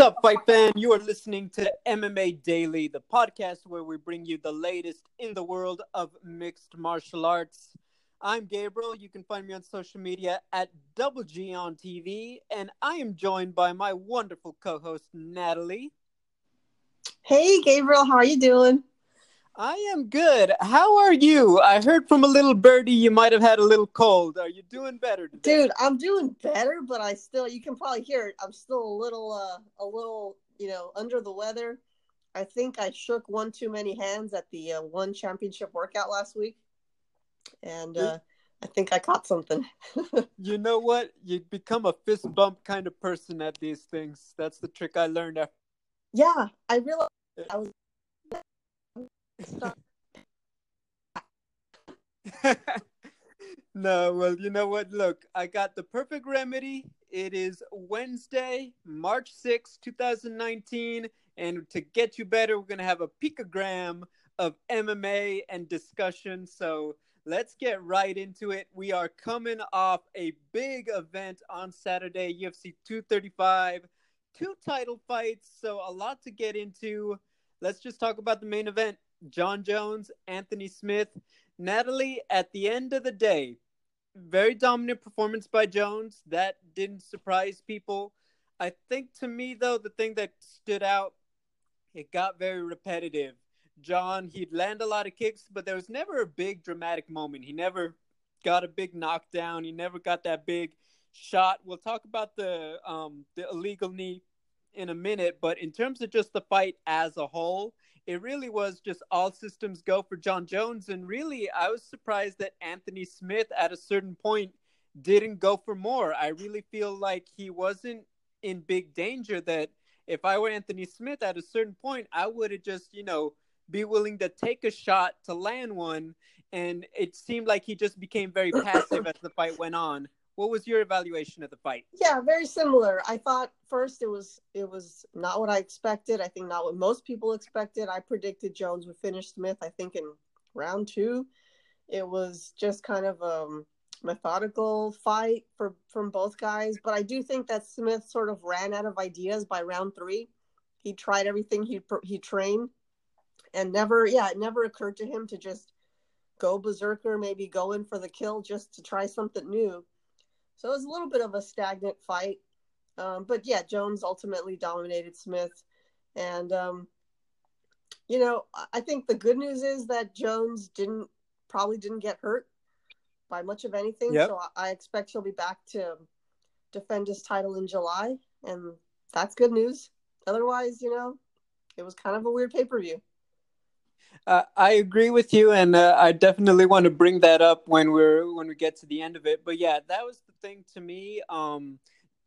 up, fight fan? You are listening to MMA Daily, the podcast where we bring you the latest in the world of mixed martial arts. I'm Gabriel. You can find me on social media at Double G on TV, and I am joined by my wonderful co-host Natalie. Hey, Gabriel, how are you doing? I am good. How are you? I heard from a little birdie you might have had a little cold. Are you doing better today? Dude, I'm doing better, but I still you can probably hear it. I'm still a little uh a little, you know, under the weather. I think I shook one too many hands at the uh, one championship workout last week. And uh I think I caught something. you know what? You become a fist bump kind of person at these things. That's the trick I learned after. Yeah, I realized I was no, well, you know what? Look, I got the perfect remedy. It is Wednesday, March 6, 2019. And to get you better, we're going to have a picogram of MMA and discussion. So let's get right into it. We are coming off a big event on Saturday, UFC 235, two title fights. So a lot to get into. Let's just talk about the main event. Jon Jones, Anthony Smith. Natalie, at the end of the day, very dominant performance by Jones. That didn't surprise people. I think to me, though, the thing that stood out, it got very repetitive. Jon, he'd land a lot of kicks, but there was never a big dramatic moment. He never got a big knockdown. He never got that big shot. We'll talk about the um, the illegal knee in a minute, but in terms of just the fight as a whole, it really was just all systems go for Jon Jones. And really, I was surprised that Anthony Smith at a certain point didn't go for more. I really feel like he wasn't in big danger. That if I were Anthony Smith at a certain point, I would have just, you know, be willing to take a shot to land one. And it seemed like he just became very passive as the fight went on. What was your evaluation of the fight? Yeah, very similar. I thought first it was it was not what I expected. I think not what most people expected. I predicted Jones would finish Smith. I think in round two, it was just kind of a methodical fight for from both guys. But I do think that Smith sort of ran out of ideas by round three. He tried everything he he trained, and never yeah it never occurred to him to just go berserker, maybe go in for the kill just to try something new. So it was a little bit of a stagnant fight. Um, but yeah, Jones ultimately dominated Smith. And, um, you know, I think the good news is that Jones didn't probably didn't get hurt by much of anything. Yep. So I expect he'll be back to defend his title in July. And that's good news. Otherwise, you know, it was kind of a weird pay per view. Uh, I agree with you, and uh, I definitely want to bring that up when we're when we get to the end of it. But yeah, that was the thing to me. Um,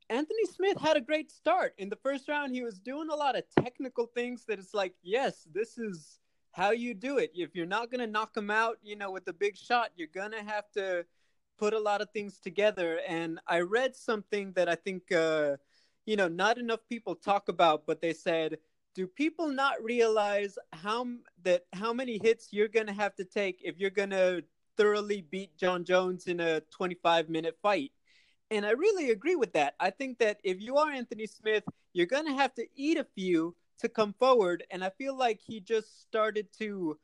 Anthony Smith had a great start in the first round. He was doing a lot of technical things that it's like, yes, this is how you do it. If you're not gonna knock him out, you know, with a big shot, you're gonna have to put a lot of things together. And I read something that I think, uh, you know, not enough people talk about, but they said do people not realize how that how many hits you're going to have to take if you're going to thoroughly beat Jon Jones in a 25 minute fight? And I really agree with that. I think that if you are Anthony Smith, you're going to have to eat a few to come forward and I feel like he just started to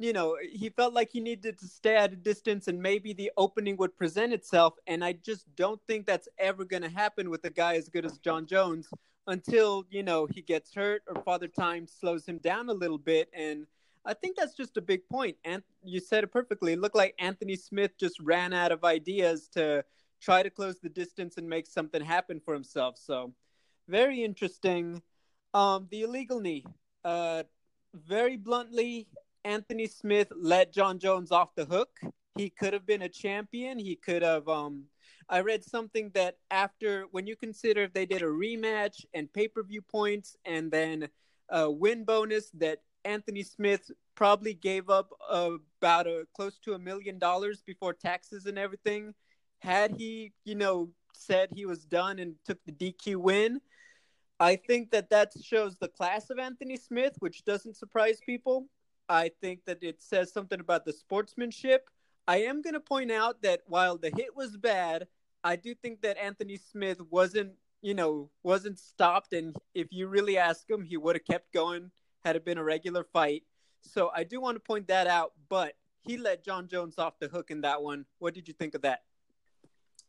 you know, he felt like he needed to stay at a distance and maybe the opening would present itself. And I just don't think that's ever going to happen with a guy as good as Jon Jones until you know he gets hurt or father time slows him down a little bit. And i think that's just a big point. And you said it perfectly. It looked like anthony smith just ran out of ideas to try to close the distance and make something happen for himself. So very interesting. Um the illegal knee. Uh very bluntly anthony smith let Jon jones off the hook. He could have been a champion. He could have um I read something that after when you consider if they did a rematch and pay per view points and then a win bonus, that Anthony Smith probably gave up about a close to a million dollars before taxes and everything. Had he, you know, said he was done and took the DQ win, I think that that shows the class of Anthony Smith, which doesn't surprise people. I think that it says something about the sportsmanship. I am going to point out that while the hit was bad, I do think that Anthony Smith wasn't you know, wasn't stopped. And if you really ask him, he would have kept going had it been a regular fight. So I do want to point that out. But he let Jon Jones off the hook in that one. What did you think of that?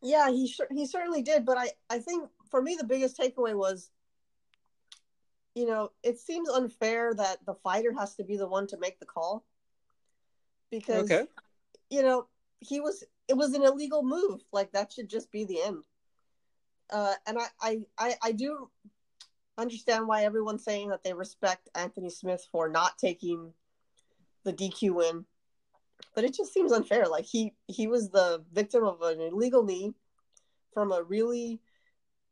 Yeah, he sure he certainly did. But I I think for me the biggest takeaway was, you know, it seems unfair that the fighter has to be the one to make the call because, okay. you know, he was it was an illegal move. Like that should just be the end. Uh, and I, I, I, I do understand why everyone's saying that they respect Anthony Smith for not taking the DQ win, but it just seems unfair. Like he he was the victim of an illegal knee from a really,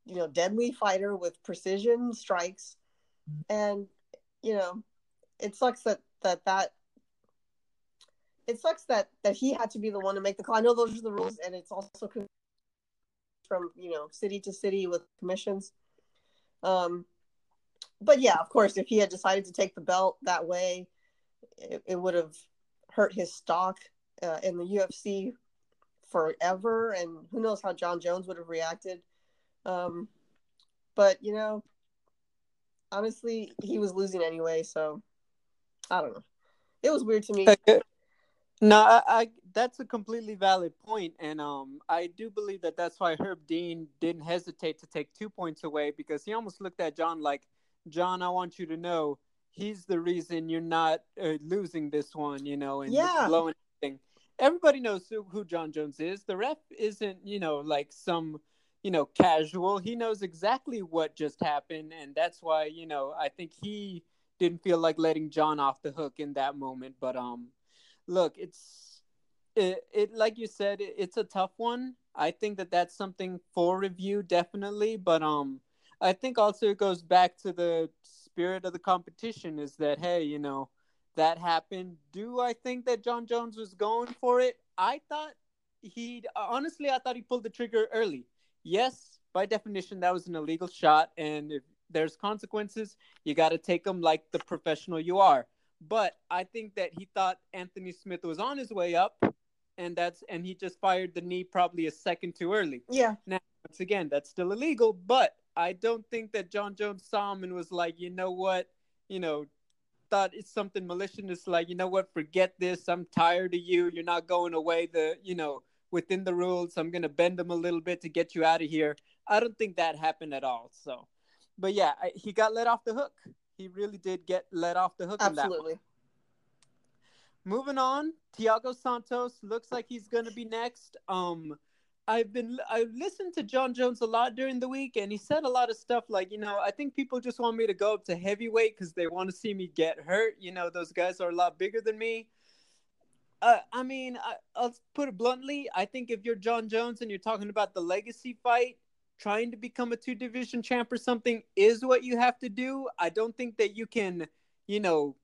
you know, deadly fighter with precision strikes, and you know, it sucks that that that it sucks that that he had to be the one to make the call. I know those are the rules, and it's also from you know city to city with commissions. Um, but yeah, of course, if he had decided to take the belt that way, it, it would have hurt his stock uh, in the UFC forever, and who knows how Jon Jones would have reacted. Um, but you know, honestly, he was losing anyway, so I don't know. It was weird to me. No, I, I, that's a completely valid point, and um, I do believe that that's why Herb Dean didn't hesitate to take two points away because he almost looked at Jon like, Jon, I want you to know he's the reason you're not uh, losing this one, you know, and yeah. blowing everything. Everybody knows who, who Jon Jones is. The ref isn't, you know, like some, you know, casual. He knows exactly what just happened, and that's why, you know, I think he didn't feel like letting Jon off the hook in that moment, but um look, it's it, it like you said, it, it's a tough one. I think that that's something for review definitely, but um, I think also it goes back to the spirit of the competition. Is that hey, you know, that happened. Do I think that Jon Jones was going for it? I thought he honestly, I thought he pulled the trigger early. Yes, by definition, that was an illegal shot, and if there's consequences, you got to take them like the professional you are. But I think that he thought Anthony Smith was on his way up, and that's and he just fired the knee probably a second too early. Yeah. Now, once again, that's still illegal, but I don't think that Jon Jones saw him and was like, you know what, you know, thought it's something malicious, like, you know what, forget this. I'm tired of you. You're not going away. The you know within the rules. I'm gonna bend them a little bit to get you out of here. I don't think that happened at all. So, but yeah, I, he got let off the hook he really did get let off the hook. Absolutely. Moving on, Thiago Santos looks like he's gonna be next. Um, I've been I've listened to Jon Jones a lot during the week, and he said a lot of stuff like, you know, I think people just want me to go up to heavyweight because they want to see me get hurt. You know, those guys are a lot bigger than me. Uh, I mean, I, will put it bluntly. I think if you're Jon Jones and you're talking about the legacy fight, trying to become a two division champ or something is what you have to do. I don't think that you can, you know,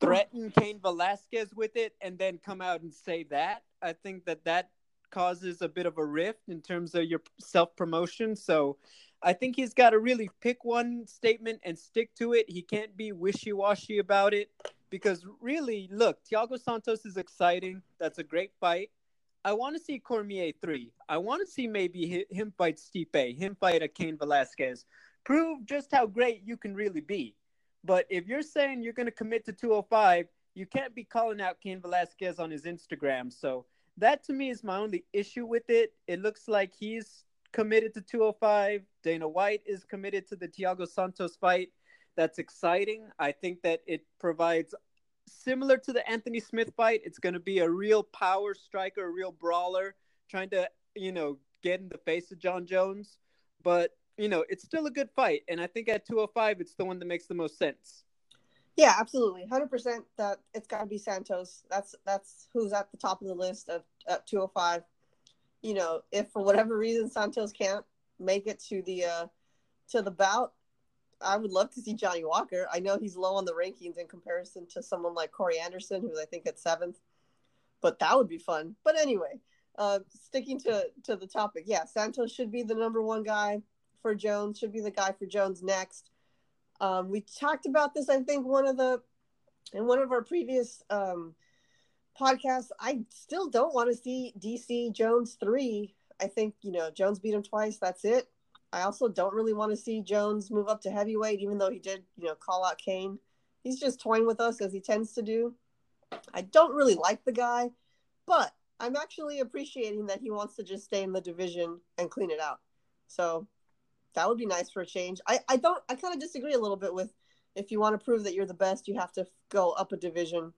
threaten Cain Velasquez with it and then come out and say that. I think that that causes a bit of a rift in terms of your self promotion. So I think he's got to really pick one statement and stick to it. He can't be wishy washy about it because really, look, Thiago Santos is exciting. That's a great fight. I want to see Cormier three. I want to see maybe him fight Stipe, him fight a Cain Velasquez. Prove just how great you can really be. But if you're saying you're going to commit to 205, you can't be calling out Cain Velasquez on his Instagram. So that to me is my only issue with it. It looks like he's committed to 205. Dana White is committed to the Thiago Santos fight. That's exciting. I think that it provides similar to the Anthony Smith fight. It's going to be a real power striker, a real brawler, trying to, you know, get in the face of Jon Jones. But, you know, it's still a good fight. And I think at 205, it's the one that makes the most sense. Yeah, absolutely. 100% that it's got to be Santos. That's that's who's at the top of the list of at 205. You know, if for whatever reason Santos can't make it to the uh to the bout, I would love to see Johnny Walker. I know he's low on the rankings in comparison to someone like Corey Anderson, who's I think at seventh, but that would be fun. But anyway, uh, sticking to to the topic, yeah, Santos should be the number one guy for Jones. Should be the guy for Jones next. Um, we talked about this, I think, one of the in one of our previous um, podcasts. I still don't want to see DC Jones three. I think you know Jones beat him twice. That's it. I also don't really want to see Jones move up to heavyweight, even though he did, you know, call out Cain. He's just toying with us as he tends to do. I don't really like the guy, but I'm actually appreciating that he wants to just stay in the division and clean it out. So that would be nice for a change. I, I don't I kind of disagree a little bit with if you want to prove that you're the best, you have to go up a division.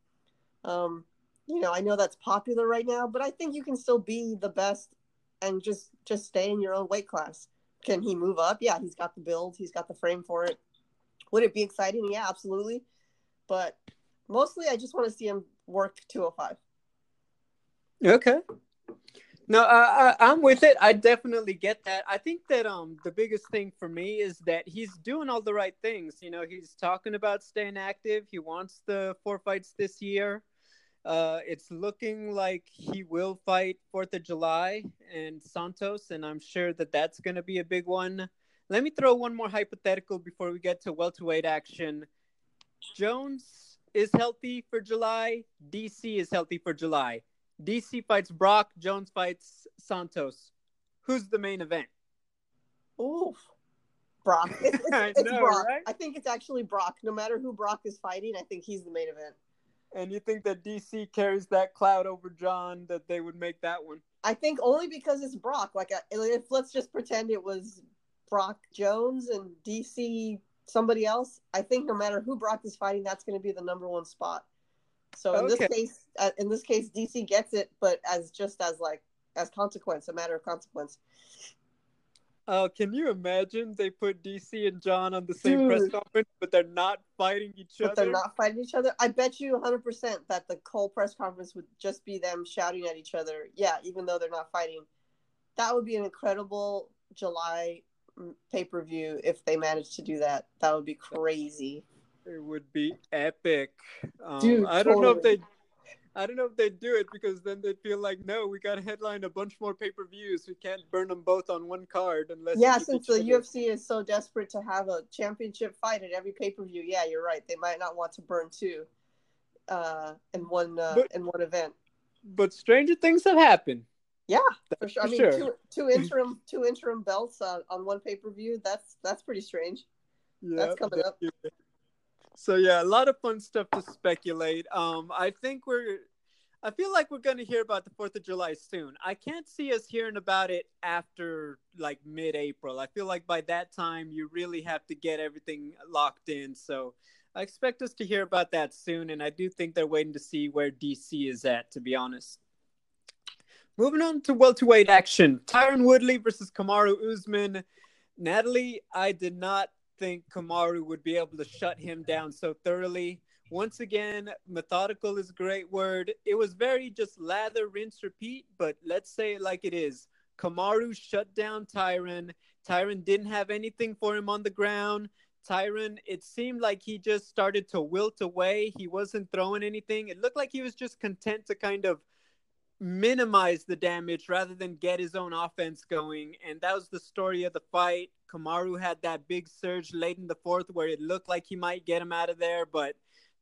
Um, you know, I know that's popular right now, but I think you can still be the best and just just stay in your own weight class. Can he move up? Yeah, he's got the build, he's got the frame for it. Would it be exciting? Yeah, absolutely. But mostly I just want to see him work 205. Okay. No, uh, I, I'm with it. I definitely get that. I think that um the biggest thing for me is that he's doing all the right things. You know, he's talking about staying active. He wants the four fights this year. Uh, it's looking like he will fight Fourth of July and Santos, and I'm sure that that's going to be a big one. Let me throw one more hypothetical before we get to welterweight action. Jones is healthy for July. DC is healthy for July. DC fights Brock. Jones fights Santos. Who's the main event? Oof. Brock. It's, it's, it's know, Brock. Right? I think it's actually Brock. No matter who Brock is fighting, I think he's the main event. And you think that DC carries that cloud over Jon that they would make that one? I think only because it's Brock. Like, uh, if let's just pretend it was Brock Jones and DC somebody else. I think no matter who Brock is fighting, that's going to be the number one spot. So in okay. this case, uh, in this case, DC gets it, but as just as like as consequence, a matter of consequence. Uh, can you imagine they put DC and Jon on the same Dude. press conference, but they're not fighting each but other? They're not fighting each other. I bet you 100% that the Cole press conference would just be them shouting at each other. Yeah, even though they're not fighting. That would be an incredible July mm, pay per view if they managed to do that. That would be crazy. It would be epic. Um, Dude, I don't totally. know if they I don't know if they'd do it because then they'd feel like, no, we got to headline a bunch more pay per views. We can't burn them both on one card unless. Yeah, since the. UFC is so desperate to have a championship fight at every pay per view, yeah, you're right. They might not want to burn two uh, in one uh, but, in one event. But stranger things have happened. Yeah, for sure. For I mean, sure. Two, two interim two interim belts on, on one pay per view. That's that's pretty strange. Yeah, that's coming up so yeah, a lot of fun stuff to speculate. Um, I think we're, I feel like we're gonna hear about the Fourth of July soon. I can't see us hearing about it after like mid-April. I feel like by that time you really have to get everything locked in. So I expect us to hear about that soon, and I do think they're waiting to see where DC is at. To be honest. Moving on to welterweight action: Tyron Woodley versus Kamaru Usman. Natalie, I did not think Kamaru would be able to shut him down so thoroughly. Once again, methodical is a great word. It was very just lather, rinse, repeat, but let's say it like it is. Kamaru shut down Tyron. Tyron didn't have anything for him on the ground. Tyron, it seemed like he just started to wilt away. He wasn't throwing anything. It looked like he was just content to kind of minimize the damage rather than get his own offense going. And that was the story of the fight. Kamaru had that big surge late in the fourth where it looked like he might get him out of there, but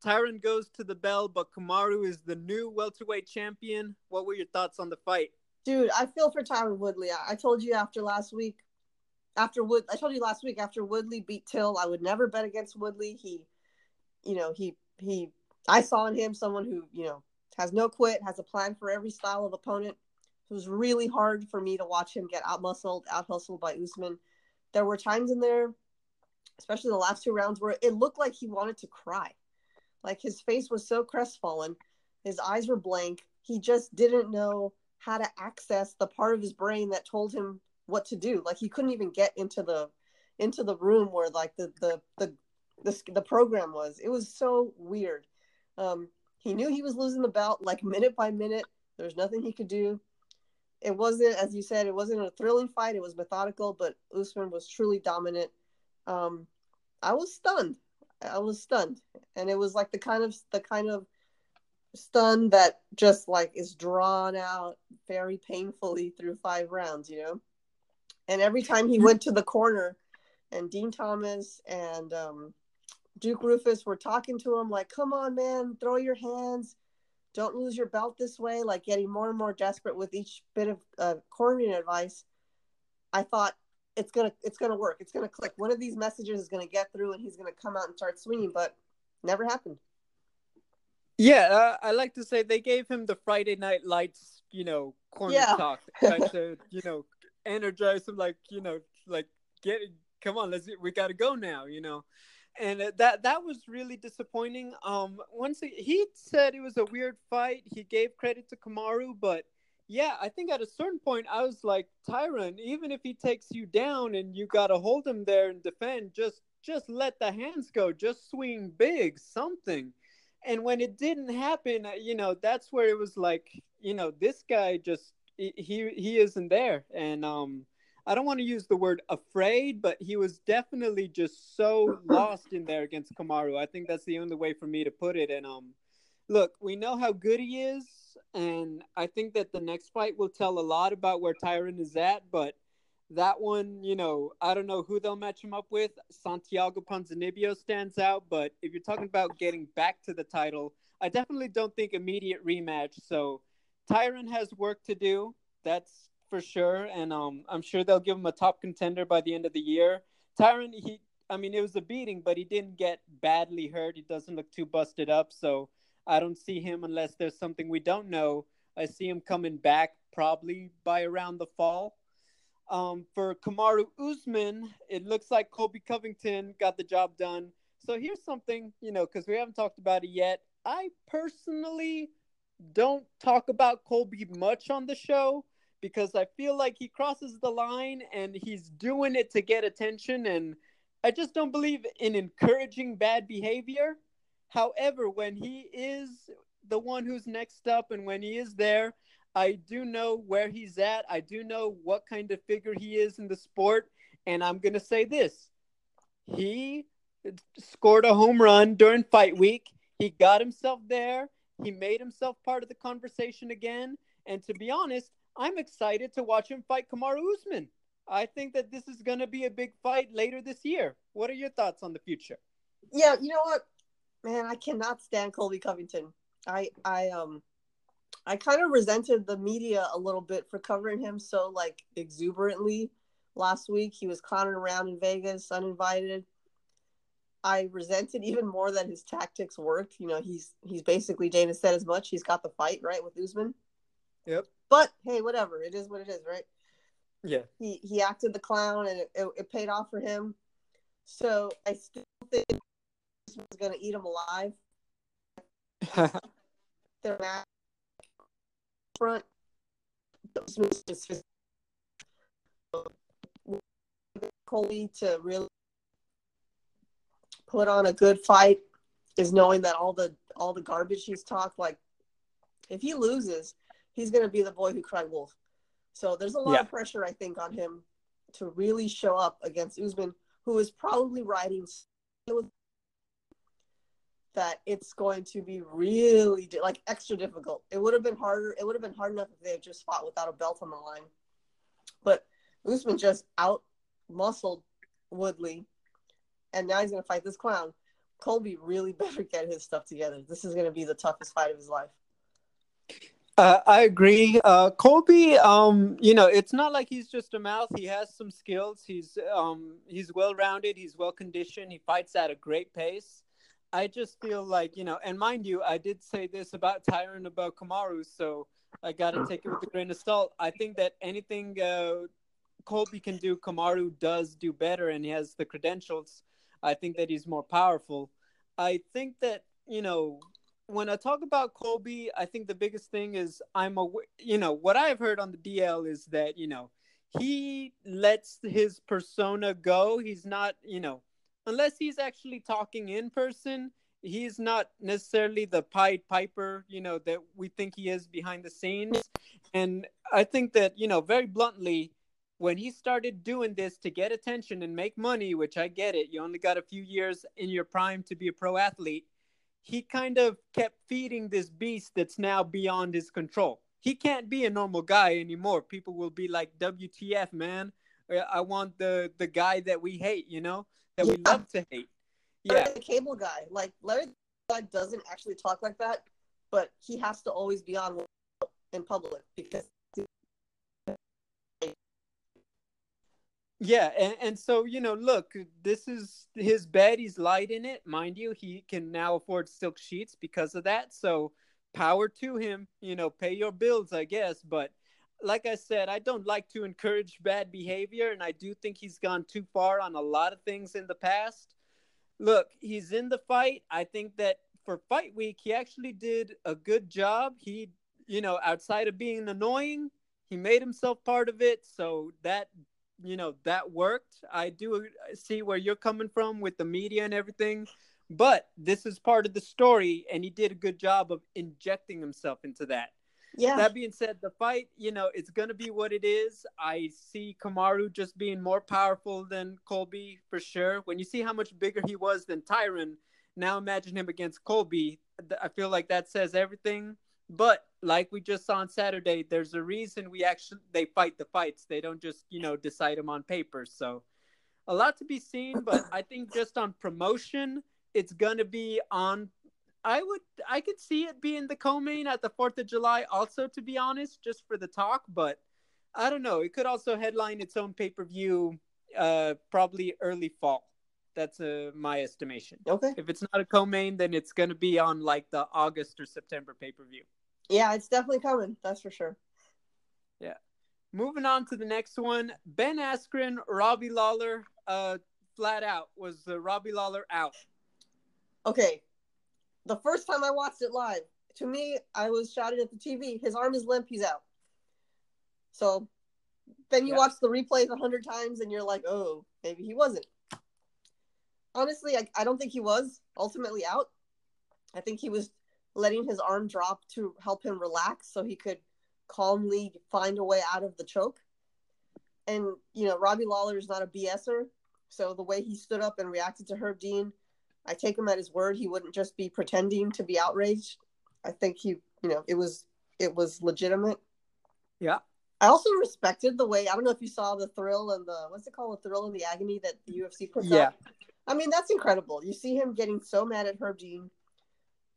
Tyron goes to the bell, but Kamaru is the new welterweight champion. What were your thoughts on the fight? Dude, I feel for Tyron Woodley. I told you after last week, after Wood, I told you last week after Woodley beat Till, I would never bet against Woodley. He, you know, he he. I saw in him someone who you know has no quit, has a plan for every style of opponent. It was really hard for me to watch him get out muscled, out hustled by Usman. There were times in there, especially the last two rounds, where it looked like he wanted to cry. Like his face was so crestfallen, his eyes were blank. He just didn't know how to access the part of his brain that told him what to do. Like he couldn't even get into the into the room where like the the the the, the program was. It was so weird. Um, he knew he was losing the belt like minute by minute. There's nothing he could do. It wasn't, as you said, it wasn't a thrilling fight. It was methodical, but Usman was truly dominant. Um, I was stunned. I was stunned, and it was like the kind of the kind of stun that just like is drawn out very painfully through five rounds, you know. And every time he went to the corner, and Din Thomas and um, Duke Roufus were talking to him like, "Come on, man, throw your hands, don't lose your belt this way." Like getting more and more desperate with each bit of uh, cornering advice. I thought it's gonna it's gonna work. It's gonna click. One of these messages is gonna get through, and he's gonna come out and start swinging. But never happened. Yeah, uh, I like to say they gave him the Friday Night Lights, you know, corner Yeah. talk, trying to, you know, energize him, like, you know, like get, come on, let's, we got to go now, you know, and uh, that that was really disappointing. Um, once he, he said it was a weird fight, he gave credit to Kamaru, but yeah, I think at a certain point I was like, Tyron, even if he takes you down and you got to hold him there and defend, just just let the hands go, just swing big, something and when it didn't happen uh, you know that's where it was like you know this guy just he he isn't there and um i don't want to use the word afraid but he was definitely just so lost in there against kamaru i think that's the only way for me to put it and um look we know how good he is and i think that the next fight will tell a lot about where tyron is at but that one, you know, I don't know who they'll match him up with. Santiago Ponzinibbio stands out, but if you're talking about getting back to the title, I definitely don't think immediate rematch. So Tyron has work to do. That's for sure, and um, I'm sure they'll give him a top contender by the end of the year. Tyron, he, I mean, it was a beating, but he didn't get badly hurt. He doesn't look too busted up, so I don't see him unless there's something we don't know. I see him coming back probably by around the fall. Um, for Kamaru Usman, it looks like Colby Covington got the job done. So here's something, you know, because we haven't talked about it yet. I personally don't talk about Colby much on the show because I feel like he crosses the line and he's doing it to get attention. And I just don't believe in encouraging bad behavior. However, when he is the one who's next up and when he is there, I do know where he's at. I do know what kind of figure he is in the sport. And I'm going to say this he scored a home run during fight week. He got himself there. He made himself part of the conversation again. And to be honest, I'm excited to watch him fight Kamaru Usman. I think that this is going to be a big fight later this year. What are your thoughts on the future? Yeah, you know what, man, I cannot stand Colby Covington. I I um I kind of resented the media a little bit for covering him so like exuberantly last week. He was clowning around in Vegas uninvited. I resented even more that his tactics worked. You know, he's he's basically Dana said as much. He's got the fight right with Usman. Yep. But hey, whatever. It is what it is, right? Yeah. He he acted the clown and it, it, it paid off for him. So I still think Usman's gonna eat him alive. Their match front. Colby to really put on a good fight is knowing that all the all the garbage he's talked like if he loses he's going to be the boy who cried wolf so there's a lot Yeah. of pressure i think on him to really show up against Usman who is probably riding that it's going to be really di- like extra difficult it would have been harder it would have been hard enough if they had just fought without a belt on the line but Usman just out muscled Woodley, and now he's going to fight this clown. Colby really better get his stuff together. This is going to be the toughest fight of his life. Uh, I agree. Uh, Colby, um, you know, it's not like he's just a mouth. He has some skills. He's um, he's well rounded. He's well conditioned. He fights at a great pace. I just feel like you know, and mind you, I did say this about Tyron about Kamaru, so I got to take it with a grain of salt. I think that anything uh, Colby can do, Kamaru does do better, and he has the credentials. I think that he's more powerful. I think that you know when I talk about Colby, I think the biggest thing is I'm a you know what I've heard on the DL is that you know he lets his persona go. He's not you know unless he's actually talking in person. He's not necessarily the Pied Piper, you know, that we think he is behind the scenes. And I think that, you know, very bluntly, when he started doing this to get attention and make money, which I get it, you only got a few years in your prime to be a pro athlete, he kind of kept feeding this beast that's now beyond his control. He can't be a normal guy anymore. People will be like, "WTF, man? I want the the guy that we hate, you know, that we love to hate." Yeah, Larry the cable guy, like Larry the guy doesn't actually talk like that, but he has to always be on in public because Yeah, and, and so you know, look, this is his bed. He's light in it, mind you. He can now afford silk sheets because of that. So, power to him. You know, pay your bills, I guess. But like I said, I don't like to encourage bad behavior, and I do think he's gone too far on a lot of things in the past. Look, he's in the fight. I think that for fight week, he actually did a good job. He, you know, outside of being annoying, he made himself part of it. So that you know that worked. I do see where you're coming from with the media and everything, but this is part of the story, and he did a good job of injecting himself into that. Yeah. That being said, the fight, you know, it's gonna be what it is. I see Kamaru just being more powerful than Colby for sure. When you see how much bigger he was than Tyron, now imagine him against Colby. I feel like that says everything. But like we just saw on Saturday, there's a reason we actually they fight the fights. They don't just you know decide them on paper. So a lot to be seen, but I think just on promotion, it's gonna be on. I would I could see it being the co-main at the Fourth of July, also to be honest, just for the talk. But I don't know. It could also headline its own pay per view, uh, probably early fall. That's uh, my estimation. Okay. If it's not a co-main, then it's gonna be on like the August or September pay per view. Yeah, it's definitely coming. That's for sure. Yeah. Moving on to the next one, Ben Askren, Robbie Lawler, uh, flat out was uh, Robbie Lawler out. Okay, the first time I watched it live, to me, I was shouting at the TV, "His arm is limp. He's out." So then you Yeah. watch the replays a hundred times, and you're like, "Oh, maybe he wasn't." Honestly, I, I don't think he was ultimately out. I think he was letting his arm drop to help him relax so he could calmly find a way out of the choke. And, you know, Robbie Lawler is not a BSer. So the way he stood up and reacted to Herb Dean, I take him at his word. He wouldn't just be pretending to be outraged. I think he, you know, it was it was legitimate. Yeah. I also respected the way I don't know if you saw the thrill and the what's it called the thrill and the agony that the UFC puts Yeah. up. I mean that's incredible. You see him getting so mad at Herb Dean,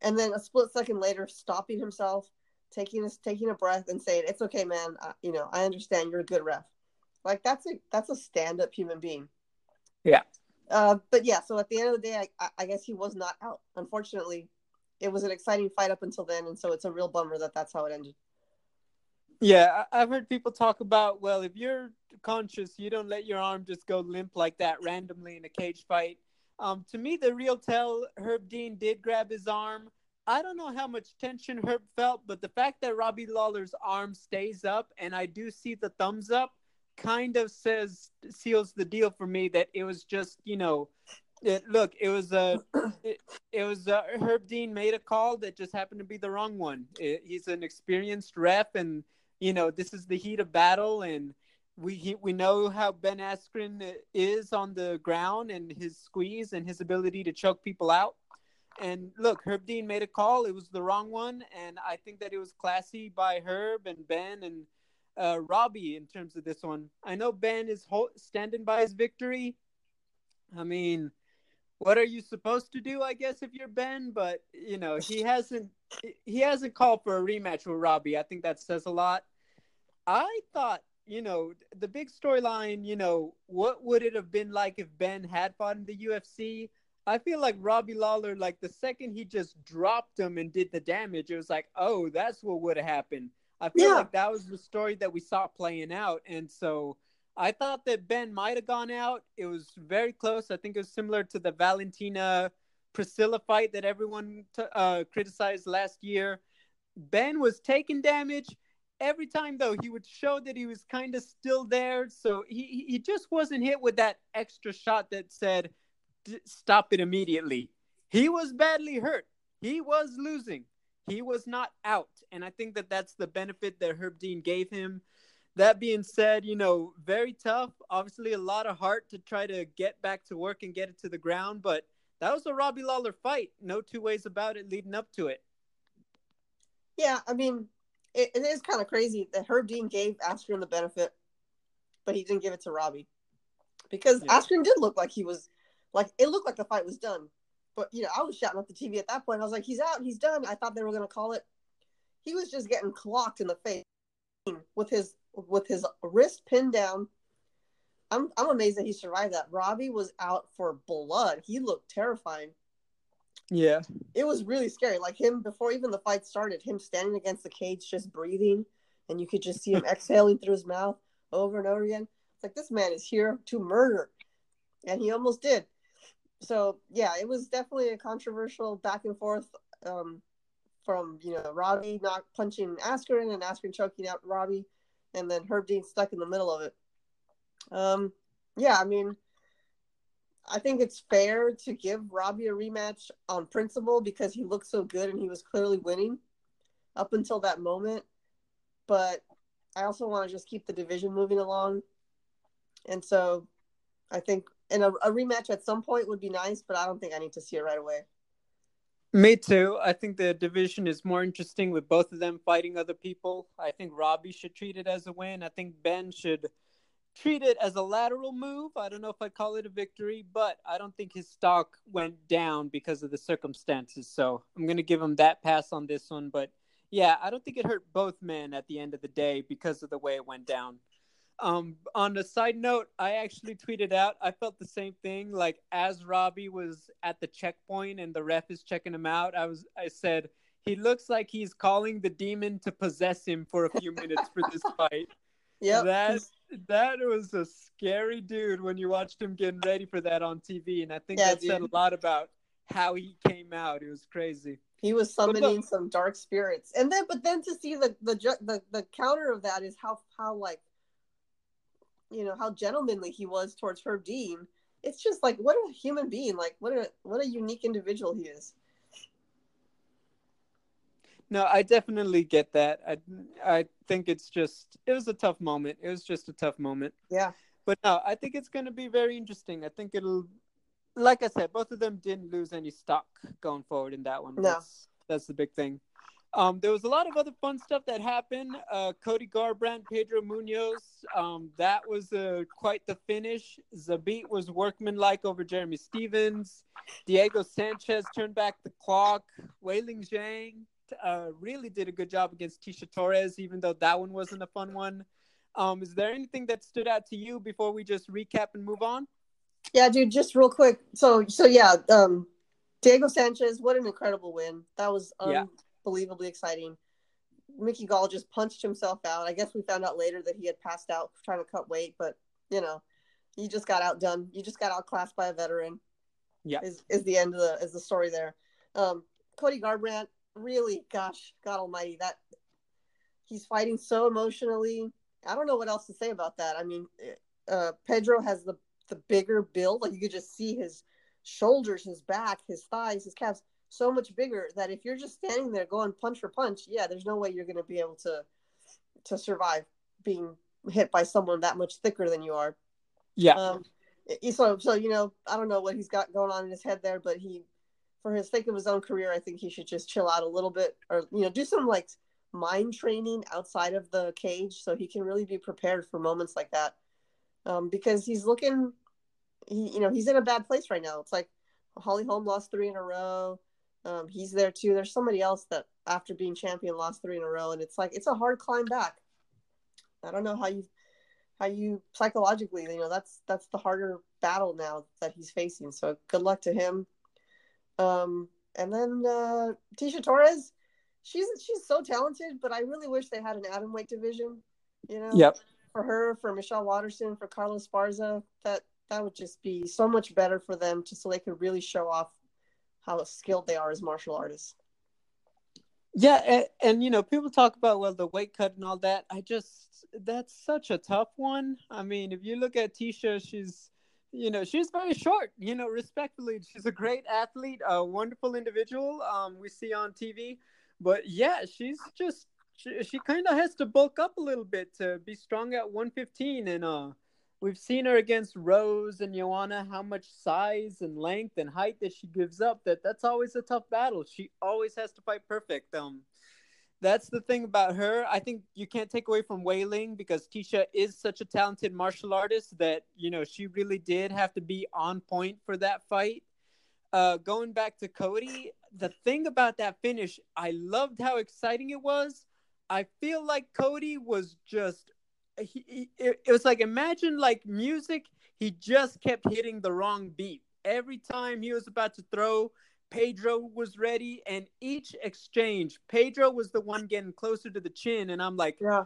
and then a split second later stopping himself, taking a taking a breath and saying, "It's okay, man. I, you know I understand. You're a good ref." Like that's a that's a stand up human being. Yeah. Uh, but yeah, so at the end of the day, I, I- I guess he was not out. Unfortunately, it was an exciting fight up until then, and so it's a real bummer that that's how it ended. Yeah, I've heard people talk about, well, if you're conscious, you don't let your arm just go limp like that randomly in a cage fight. Um, to me, the real tell, Herb Dean did grab his arm. I don't know how much tension Herb felt, but the fact that Robbie Lawler's arm stays up and I do see the thumbs up kind of says seals the deal for me that it was just, you know, it, look, it was a, it, it was uh, Herb Dean made a call that just happened to be the wrong one. It, he's an experienced ref, and you know this is the heat of battle, and we we know how Ben Askren is on the ground and his squeeze and his ability to choke people out. And look, Herb Dean made a call. It was the wrong one, and I think that it was classy by Herb and Ben and uh, Robbie in terms of this one. I know Ben is ho- standing by his victory. I mean, what are you supposed to do? I guess if you're Ben, but you know he hasn't he hasn't called for a rematch with Robbie. I think that says a lot. I thought you know the big storyline. You know what would it have been like if Ben had fought in the UFC? I feel like Robbie Lawler, like the second he just dropped him and did the damage, it was like, oh, that's what would have happened. I feel Yeah. like that was the story that we saw playing out, and so I thought that Ben might have gone out. It was very close. I think it was similar to the Valentina Priscila fight that everyone t- uh, criticized last year. Ben was taking damage every time, though. He would show that he was kind of still there, so he he just wasn't hit with that extra shot that said stop it immediately. He was badly hurt. He was losing. He was not out, and I think that that's the benefit that Herb Dean gave him. That being said, you know, very tough. Obviously, a lot of heart to try to get back to work and get it to the ground. But that was a Robbie Lawler fight. No two ways about it leading up to it. Yeah, I mean, it, it is kind of crazy that Herb Dean gave Askren the benefit, but he didn't give it to Robbie because Yeah. Askren did look like he was like it looked like the fight was done. But you know, I was shouting at the TV at that point. I was like, "He's out. He's done." I thought they were going to call it. He was just getting clocked in the face with his with his wrist pinned down, I'm I'm amazed that he survived that. Robbie was out for blood. He looked terrifying. Yeah. It was really scary. Like him before even the fight started, him standing against the cage just breathing and you could just see him exhaling through his mouth over and over again. It's like this man is here to murder. And he almost did. So yeah, it was definitely a controversial back and forth um, from you know Robbie not punching Askren and Askren choking out Robbie, and then Herb Dean stuck in the middle of it. Um, yeah, I mean, I think it's fair to give Robbie a rematch on principle because he looked so good and he was clearly winning up until that moment. But I also want to just keep the division moving along. And so I think and a, a rematch at some point would be nice, but I don't think I need to see it right away. Me too. I think the division is more interesting with both of them fighting other people. I think Robbie should treat it as a win. I think Ben should treat it as a lateral move. I don't know if I'd call it a victory, but I don't think his stock went down because of the circumstances. So I'm going to give him that pass on this one. But yeah, I don't think it hurt both men at the end of the day because of the way it went down. Um, on a side note, I actually tweeted out I felt the same thing. Like as Robbie was at the checkpoint and the ref is checking him out, I was I said he looks like he's calling the demon to possess him for a few minutes for this fight. Yeah, that that was a scary dude when you watched him getting ready for that on TV, and I think yeah, that dude. said a lot about how he came out. It was crazy. He was summoning some dark spirits, and then but then to see the the the the counter of that is how how like you know how gentlemanly he was towards Herb Dean. It's just like what a human being, like what a what a unique individual he is. No, I definitely get that. I I think it's just it was a tough moment. It was just a tough moment. Yeah. But no, I think it's going to be very interesting. I think it'll like I said, both of them didn't lose any stock going forward in that one. No. That's, that's the big thing. Um, there was a lot of other fun stuff that happened. Uh, Cody Garbrandt, Pedro Munhoz. Um, that was uh, quite the finish. Zabit was workmanlike over Jeremy Stephens. Diego Sanchez turned back the clock. Weili Zhang uh, really did a good job against Tecia Torres, even though that one wasn't a fun one. Um, is there anything that stood out to you before we just recap and move on? Yeah, dude, just real quick. So, so yeah, um, Diego Sanchez, what an incredible win. That was yeah unbelievably exciting. Mickey Gall just punched himself out. I guess we found out later that he had passed out trying to cut weight, but you know, you just got outdone. You just got outclassed by a veteran. Yeah, is is the end of the is the story there. Um, Cody Garbrandt, really, gosh, God Almighty, that he's fighting so emotionally. I don't know what else to say about that. I mean, uh, Pedro has the the bigger build. Like you could just see his shoulders, his back, his thighs, his calves so much bigger that if you're just standing there going punch for punch, yeah, there's no way you're going to be able to to survive being hit by someone that much thicker than you are. Yeah. Um, so so you know, I don't know what he's got going on in his head there, but he, for his sake of his own career, I think he should just chill out a little bit, or you know, do some like mind training outside of the cage so he can really be prepared for moments like that. Um, because he's looking, he you know, he's in a bad place right now. It's like Holly Holm lost three in a row. Um, he's there too. There's somebody else that after being champion lost three in a row, and it's like it's a hard climb back. I don't know how you how you psychologically, you know, that's that's the harder battle now that he's facing. So good luck to him. Um, and then uh, Tecia Torres, she's she's so talented, but I really wish they had an atom weight division. You know, yep. For her, for Michelle Waterson, for Carla Esparza, that that would just be so much better for them, just so they could really show off how skilled they are as martial artists. Yeah, and, and, you know, people talk about well the weight cut and all that. I just that's such a tough one. I mean, if you look at Tecia, she's you know she's very short. You know, respectfully, she's a great athlete, a wonderful individual. Um, we see on TV, but yeah, she's just she, she kind of has to bulk up a little bit to be strong at 115 and uh we've seen her against Rose and Joanna how much size and length and height that she gives up that that's always a tough battle. She always has to fight perfect. Um that's the thing about her. I think you can't take away from Weili because Tecia is such a talented martial artist that, you know, she really did have to be on point for that fight. Uh, going back to Cody, the thing about that finish, I loved how exciting it was. I feel like Cody was just he, he it was like imagine like music. He just kept hitting the wrong beat every time he was about to throw. Pedro was ready, and each exchange, Pedro was the one getting closer to the chin, and I'm like, Yeah.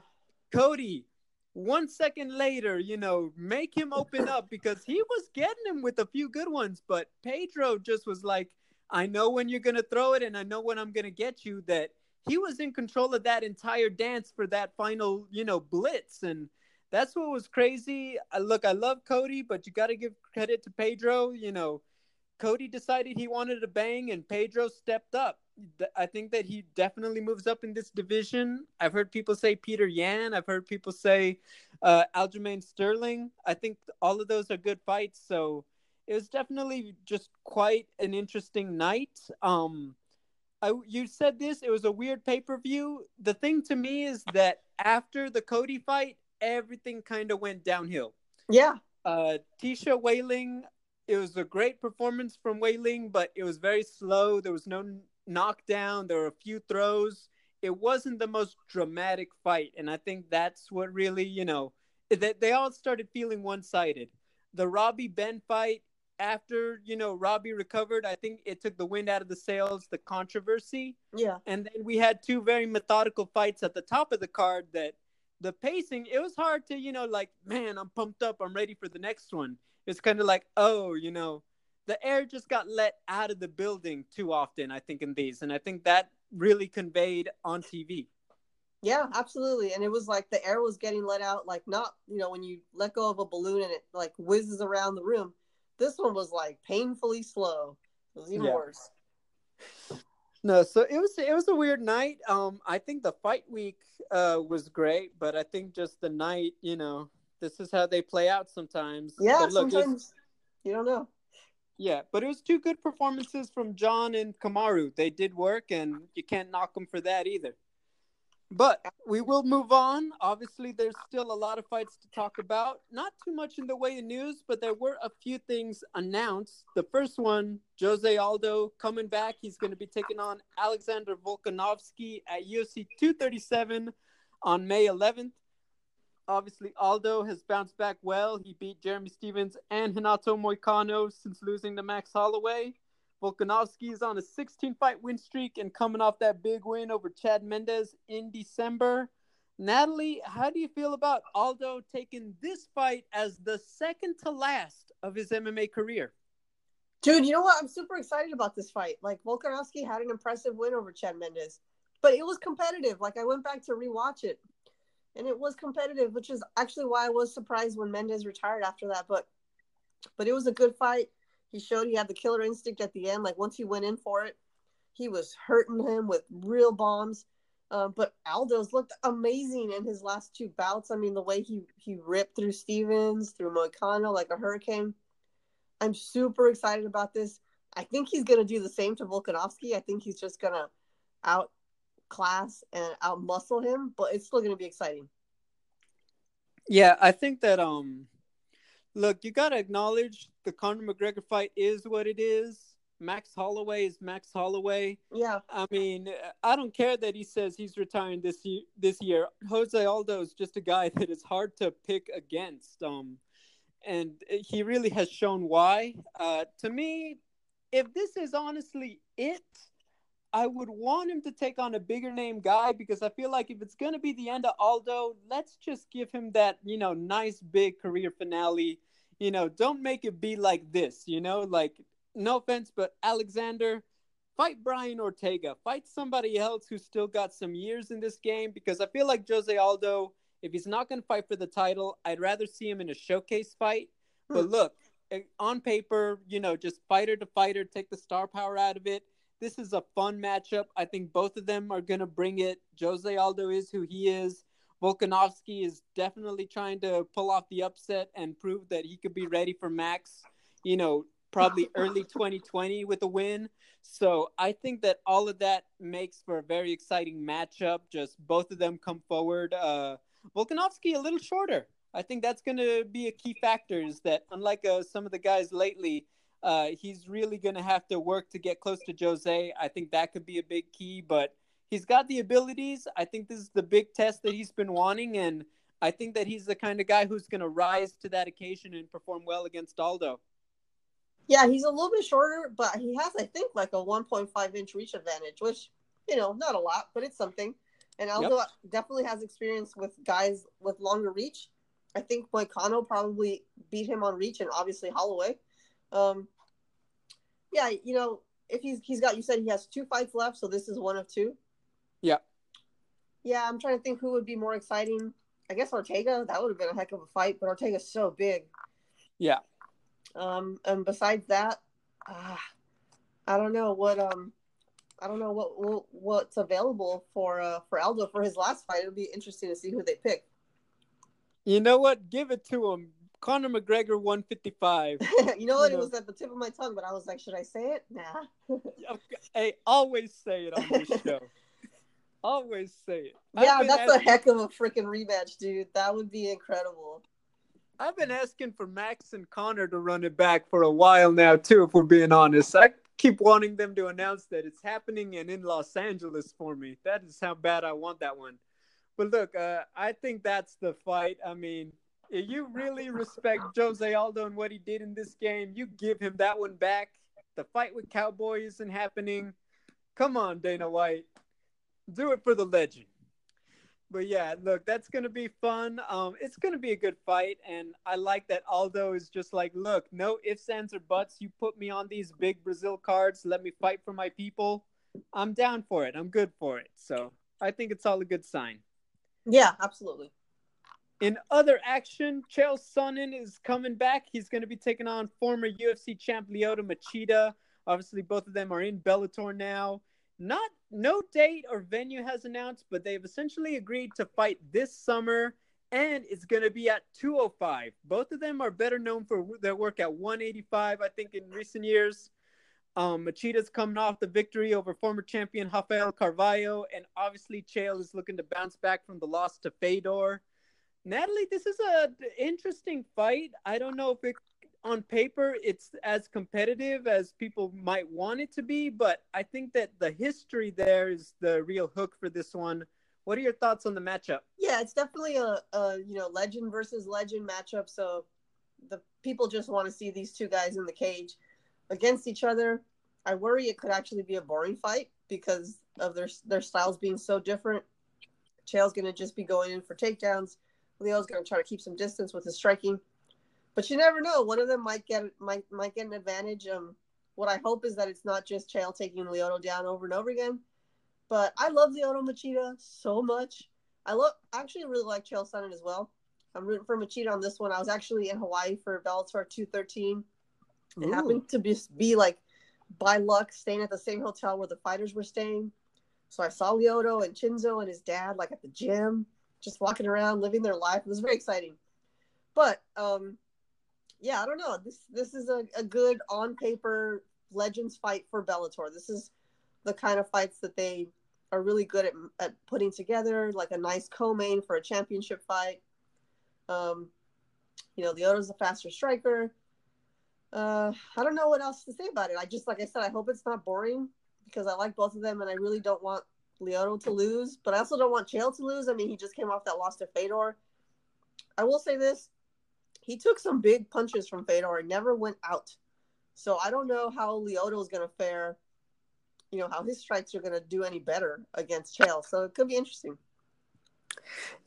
Cody, one second later, you know, make him open up because he was getting him with a few good ones, but Pedro just was like, I know when you're gonna throw it, and I know when I'm gonna get you. That he was in control of that entire dance for that final, you know, blitz, and that's what was crazy. Uh, look, I love Cody, but you got to give credit to Pedro. You know, Cody decided he wanted to bang, and Pedro stepped up. I think that he definitely moves up in this division. I've heard people say Peter Yan. I've heard people say uh, Aljamain Sterling. I think all of those are good fights. So it was definitely just quite an interesting night. Um, I, you said this. It was a weird pay per view. The thing to me is that after the Cody fight, everything kind of went downhill. Yeah. Uh, Tecia Weili, it was a great performance from Weili, but it was very slow. There was no knockdown. There were a few throws. It wasn't the most dramatic fight, and I think that's what really, you know, that they all started feeling one-sided. The Robbie Ben fight, after you know Robbie recovered, I think it took the wind out of the sails. The controversy, Yeah. and then we had two very methodical fights at the top of the card that the pacing it was hard to you know like man i'm pumped up i'm ready for the next one it's kind of like oh you know the air just got let out of the building too often i think in these and i think that really conveyed on tv Yeah, absolutely. And it was like the air was getting let out, like not, you know, when you let go of a balloon and it like whizzes around the room. This one was like painfully slow. It was even Yeah. worse. no so it was it was a weird night um i think the fight week uh was great but i think just the night you know this is how they play out sometimes Yeah, look, sometimes you don't know. Yeah, but it was two good performances from Jon and Kamaru. They did work, and you can't knock them for that either. But we will move on. Obviously, there's still a lot of fights to talk about. Not too much in the way of news, but there were a few things announced. The first one, Jose Aldo coming back. He's going to be taking on Alexander Volkanovski at UFC 237 on May 11th. Obviously, Aldo has bounced back well. He beat Jeremy Stephens and Renato Moicano since losing to Max Holloway. Volkanovski is on a 16 fight win streak and coming off that big win over Chad Mendes in December. Natalie, how do you feel about Aldo taking this fight as the second to last of his MMA career? Dude, you know what? I'm super excited about this fight. Like Volkanovski had an impressive win over Chad Mendes, but it was competitive. Like I went back to rewatch it, and it was competitive, which is actually why I was surprised when Mendes retired after that. But, but it was a good fight. He showed he had the killer instinct at the end. Like once he went in for it, he was hurting him with real bombs. Um, but Aldo's looked amazing in his last two bouts. I mean, the way he he ripped through Stephens, through Moicano like a hurricane. I'm super excited about this. I think he's to do the same to Volkanovski. I think he's just going to outclass and outmuscle him, but it's still going to be exciting. Yeah, I think that um look, you gotta acknowledge the Conor McGregor fight is what it is. Max Holloway is Max Holloway. Yeah, I mean, I don't care that he says he's retiring this year. This year, Jose Aldo is just a guy that is hard to pick against. Um, and he really has shown why. Uh, to me, if this is honestly it, I would want him to take on a bigger name guy because I feel like if it's going to be the end of Aldo, let's just give him that, you know, nice big career finale. You know, don't make it be like this, you know, like, no offense, but Alexander, fight Brian Ortega, fight somebody else who's still got some years in this game because I feel like Jose Aldo, if he's not going to fight for the title, I'd rather see him in a showcase fight. But Hmm. look, eh, on paper, you know, just fighter to fighter, take the star power out of it. This is a fun matchup. I think both of them are going to bring it. Jose Aldo is who he is. Volkanovski is definitely trying to pull off the upset and prove that he could be ready for Max, you know, probably early 2020 with a win. So I think that all of that makes for a very exciting matchup. Just both of them come forward. Uh, Volkanovski a little shorter. I think that's going to be a key factor. Is that unlike uh, some of the guys lately, uh, he's really going to have to work to get close to Jose. I think that could be a big key, but he's got the abilities. I think this is the big test that he's been wanting, and I think that he's the kind of guy who's going to rise to that occasion and perform well against Aldo. Yeah, he's a little bit shorter, but he has, I think, like a 1.5 inch reach advantage, which, you know, not a lot, but it's something. And Aldo yep. definitely has experience with guys with longer reach. I think Moicano probably beat him on reach, and obviously Holloway. Um, yeah, you know, if he's he's got you said he has two fights left, so this is one of two. Yeah. Yeah, I'm trying to think who would be more exciting. I guess Ortega. That would have been a heck of a fight, but Ortega's so big. Yeah. Um, and besides that, uh, I don't know what um, I don't know what, what what's available for uh for Aldo for his last fight. It'll be interesting to see who they pick. You know what? Give it to him. Conor McGregor 155. you know what? You it was at the tip of my tongue, but I was like, should I say it? Nah. hey, always say it on this show. always say it. Yeah, that's asking... a heck of a freaking rematch, dude. That would be incredible. I've been asking for Max and Conor to run it back for a while now, too, if we're being honest. I keep wanting them to announce that it's happening and in Los Angeles for me. That is how bad I want that one. But look, uh, I think that's the fight. I mean, if you really respect Jose Aldo and what he did in this game, you give him that one back. The fight with Cowboy isn't happening. Come on, Dana White. Do it for the legend but yeah, look, that's gonna be fun. Um, it's gonna be a good fight, and I like that Aldo is just like, look, no ifs, ands, or buts. You put me on these big Brazil cards, let me fight for my people. I'm down for it. I'm good for it. So I think it's all a good sign. Yeah, absolutely. In other action, Chael Sonnen is coming back. He's going to be taking on former UFC champ Lyoto Machida. Obviously, both of them are in Bellator now. Not no date or venue has announced, but they've essentially agreed to fight this summer and it's going to be at 205. Both of them are better known for their work at 185, I think, in recent years. Um, Machida's coming off the victory over former champion Rafael Carvalho, and obviously Chael is looking to bounce back from the loss to Fedor. Natalie, this is an interesting fight. I don't know if it on paper it's as competitive as people might want it to be, but I think that the history there is the real hook for this one. What are your thoughts on the matchup? Yeah, it's definitely a, a you know legend versus legend matchup. So the people just want to see these two guys in the cage against each other. I worry it could actually be a boring fight because of their their styles being so different. Chael's going to just be going in for takedowns. Leo's going to try to keep some distance with his striking but you never know. One of them might get might might get an advantage. Um, what I hope is that it's not just Chael taking Lyoto down over and over again. But I love Lyoto Machida so much. I love actually really like Chael Sonnen as well. I'm rooting for Machida on this one. I was actually in Hawaii for Bellator 213. It Ooh. happened to be, be like by luck staying at the same hotel where the fighters were staying. So I saw Lyoto and Chinzo and his dad like at the gym, just walking around, living their life. It was very exciting. But um, yeah, I don't know. This this is a, a good on paper legends fight for Bellator. This is the kind of fights that they are really good at, at putting together, like a nice co-main for a championship fight. Um, you know, Lyoto's a faster striker. Uh, I don't know what else to say about it. I just, like I said, I hope it's not boring because I like both of them, and I really don't want Lyoto to lose, but I also don't want Chael to lose. I mean, he just came off that loss to Fedor. I will say this: he took some big punches from Fedor and never went out. So I don't know how Lyoto is going to fare. You know how his strikes are going to do any better against Chael. So it could be interesting.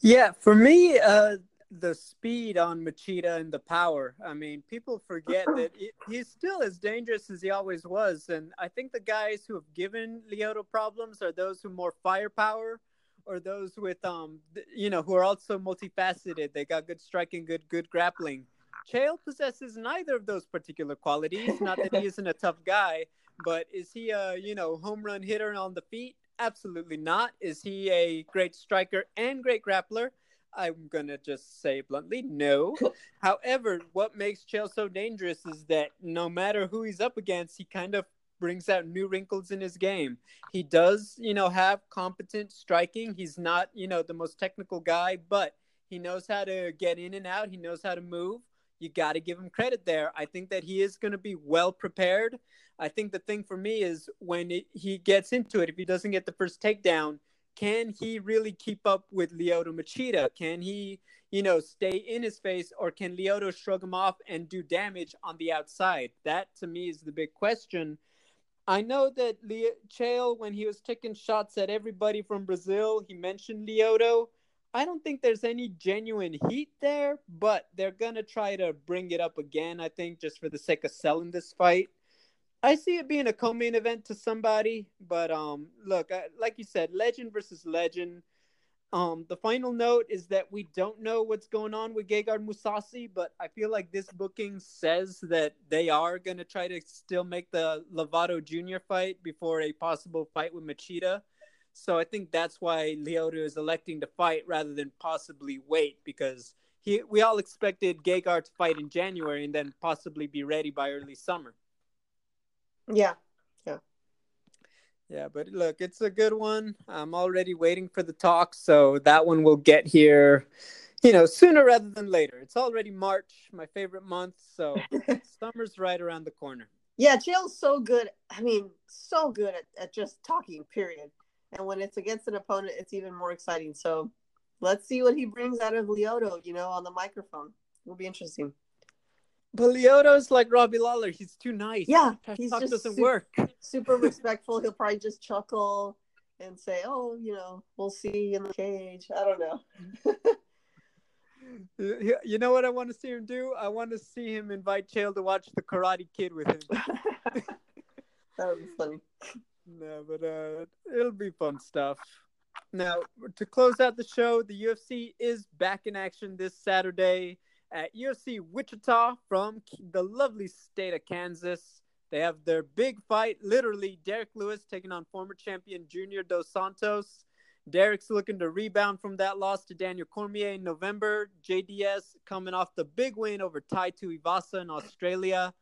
Yeah, for me, uh, the speed on Machida and the power. I mean, people forget that he's still as dangerous as he always was, and I think the guys who have given Lyoto problems are those who more firepower or those with um you know who are also multifaceted. They got good striking, good good grappling. Chael possesses neither of those particular qualities. Not that he isn't a tough guy, but is he a you know home run hitter on the feet? Absolutely not. Is he a great striker and great grappler? I'm gonna just say bluntly, no. However, what makes Chael so dangerous is that no matter who he's up against, he kind of brings out new wrinkles in his game. He does, you know, have competent striking. He's not, you know, the most technical guy, but he knows how to get in and out. He knows how to move. You got to give him credit there. I think that he is going to be well prepared. I think the thing for me is when it, he gets into it, if he doesn't get the first takedown, can he really keep up with Lyoto Machida? Can he, you know, stay in his face, or can Lyoto shrug him off and do damage on the outside? That to me is the big question. I know that Le- Chael, when he was taking shots at everybody from Brazil, he mentioned Lyoto. I don't think there's any genuine heat there, but they're gonna try to bring it up again. I think just for the sake of selling this fight. I see it being a co-main event to somebody, but um, look, I, like you said, legend versus legend. Um, the final note is that we don't know what's going on with Gegard Mousasi, but I feel like this booking says that they are going to try to still make the Lovato Jr. fight before a possible fight with Machida. So I think that's why Lyoto is electing to fight rather than possibly wait because he we all expected Gegard to fight in January and then possibly be ready by early summer. Yeah. Yeah. Yeah, but look, it's a good one. I'm already waiting for the talk, so that one will get here, you know, sooner rather than later. It's already March, my favorite month, so summer's right around the corner. Yeah, Chael's so good. I mean, so good at, at just talking, period. And when it's against an opponent, it's even more exciting. So let's see what he brings out of Lyoto, you know, on the microphone. It'll be interesting. But Lyoto's like Robbie Lawler. He's too nice. Yeah, he's just doesn't super, work. super respectful. He'll probably just chuckle and say, "Oh, you know, we'll see in the cage." I don't know. you know what I want to see him do? I want to see him invite Chael to watch the Karate Kid with him. that would be funny. No, but uh, it'll be fun stuff. Now, to close out the show, the UFC is back in action this Saturday at UFC Wichita from the lovely state of Kansas. They have their big fight, literally Derrick Lewis taking on former champion Junior Dos Santos. Derrick's looking to rebound from that loss to Daniel Cormier in November. JDS coming off the big win over Tai Tuivasa in Australia.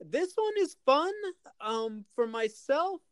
This one is fun. Um, for myself,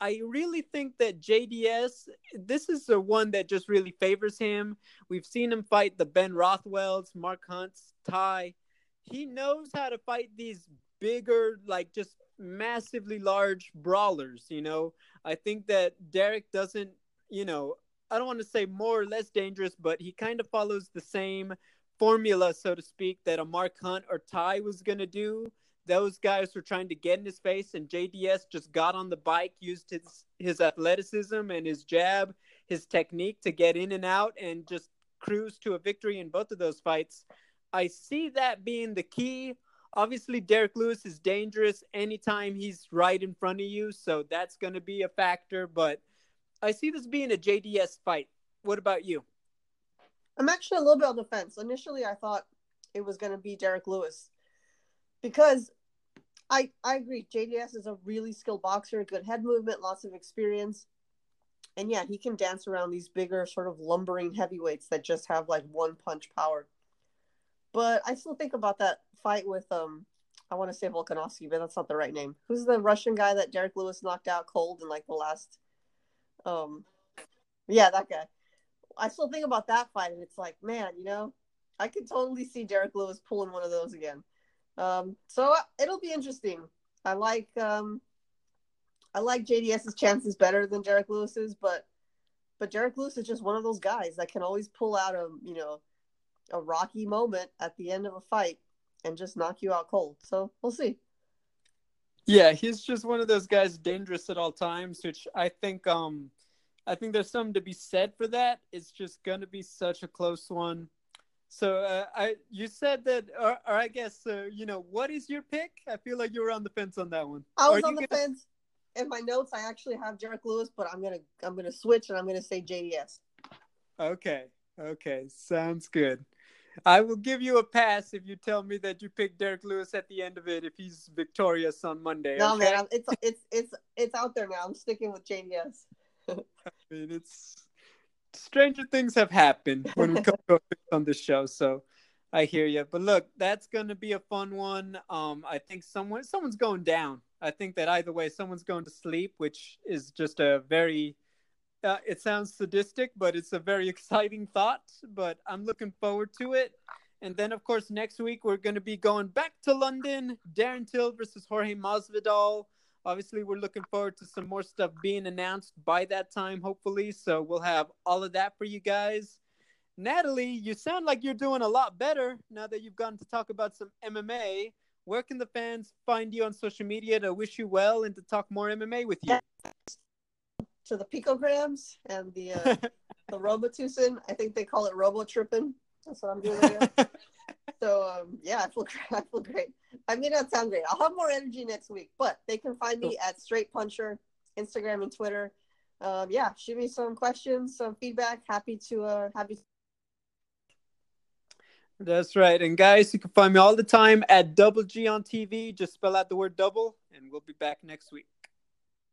I really think that JDS, this is the one that just really favors him. We've seen him fight the Ben Rothwells, Mark Hunts, Ty. He knows how to fight these bigger, like just massively large brawlers, you know. I think that Derrick doesn't, you know, I don't want to say more or less dangerous, but he kind of follows the same formula, so to speak, that a Mark Hunt or Ty was going to do those guys were trying to get in his face, and JDS just got on the bike, used his his athleticism and his jab, his technique to get in and out, and just cruise to a victory in both of those fights. I see that being the key. Obviously, Derrick Lewis is dangerous anytime he's right in front of you, so that's going to be a factor. But I see this being a JDS fight. What about you? I'm actually a little bit on the fence. Initially, I thought it was going to be Derrick Lewis because I I agree. JDS is a really skilled boxer, good head movement, lots of experience. And yeah, he can dance around these bigger, sort of lumbering heavyweights that just have like one punch power. But I still think about that fight with um I want to say Volkanovski, but that's not the right name. Who's the Russian guy that Derrick Lewis knocked out cold in like the last um yeah, that guy. I still think about that fight and it's like, man, you know, I could totally see Derrick Lewis pulling one of those again. Um, so uh, it'll be interesting. I like um, I like JDS's chances better than Derrick Lewis's, but but Derrick Lewis is just one of those guys that can always pull out a you know a rocky moment at the end of a fight and just knock you out cold. So we'll see. Yeah, he's just one of those guys dangerous at all times, which I think um I think there's something to be said for that. It's just gonna be such a close one. So uh, I, you said that, or, or I guess, uh, you know, what is your pick? I feel like you were on the fence on that one. I was on the gonna... fence. In my notes, I actually have Derrick Lewis, but I'm gonna, I'm gonna switch, and I'm gonna say JDS. Okay, okay, sounds good. I will give you a pass if you tell me that you picked Derrick Lewis at the end of it if he's victorious on Monday. No, okay? man, it's it's it's it's out there now. I'm sticking with JDS. I mean, it's stranger things have happened when we come on the show. So I hear you. But look, that's going to be a fun one. Um, I think someone someone's going down. I think that either way, someone's going to sleep, which is just a very. Uh, it sounds sadistic, but it's a very exciting thought. But I'm looking forward to it. And then, of course, next week we're going to be going back to London. Darren Till versus Jorge Masvidal. Obviously, we're looking forward to some more stuff being announced by that time, hopefully. So we'll have all of that for you guys. Natalie, you sound like you're doing a lot better now that you've gotten to talk about some MMA. Where can the fans find you on social media to wish you well and to talk more MMA with you? To the picograms and the uh, the Robitussin. I think they call it Robo Tripping. That's what I'm doing right. so um, yeah, I feel I feel great. I mean, that sound great. I'll have more energy next week, but they can find me at Straight Puncher, Instagram and Twitter. Um, yeah, shoot me some questions, some feedback. Happy to uh, happy. That's right. And guys, you can find me all the time at Double G on TV. Just spell out the word double, and we'll be back next week.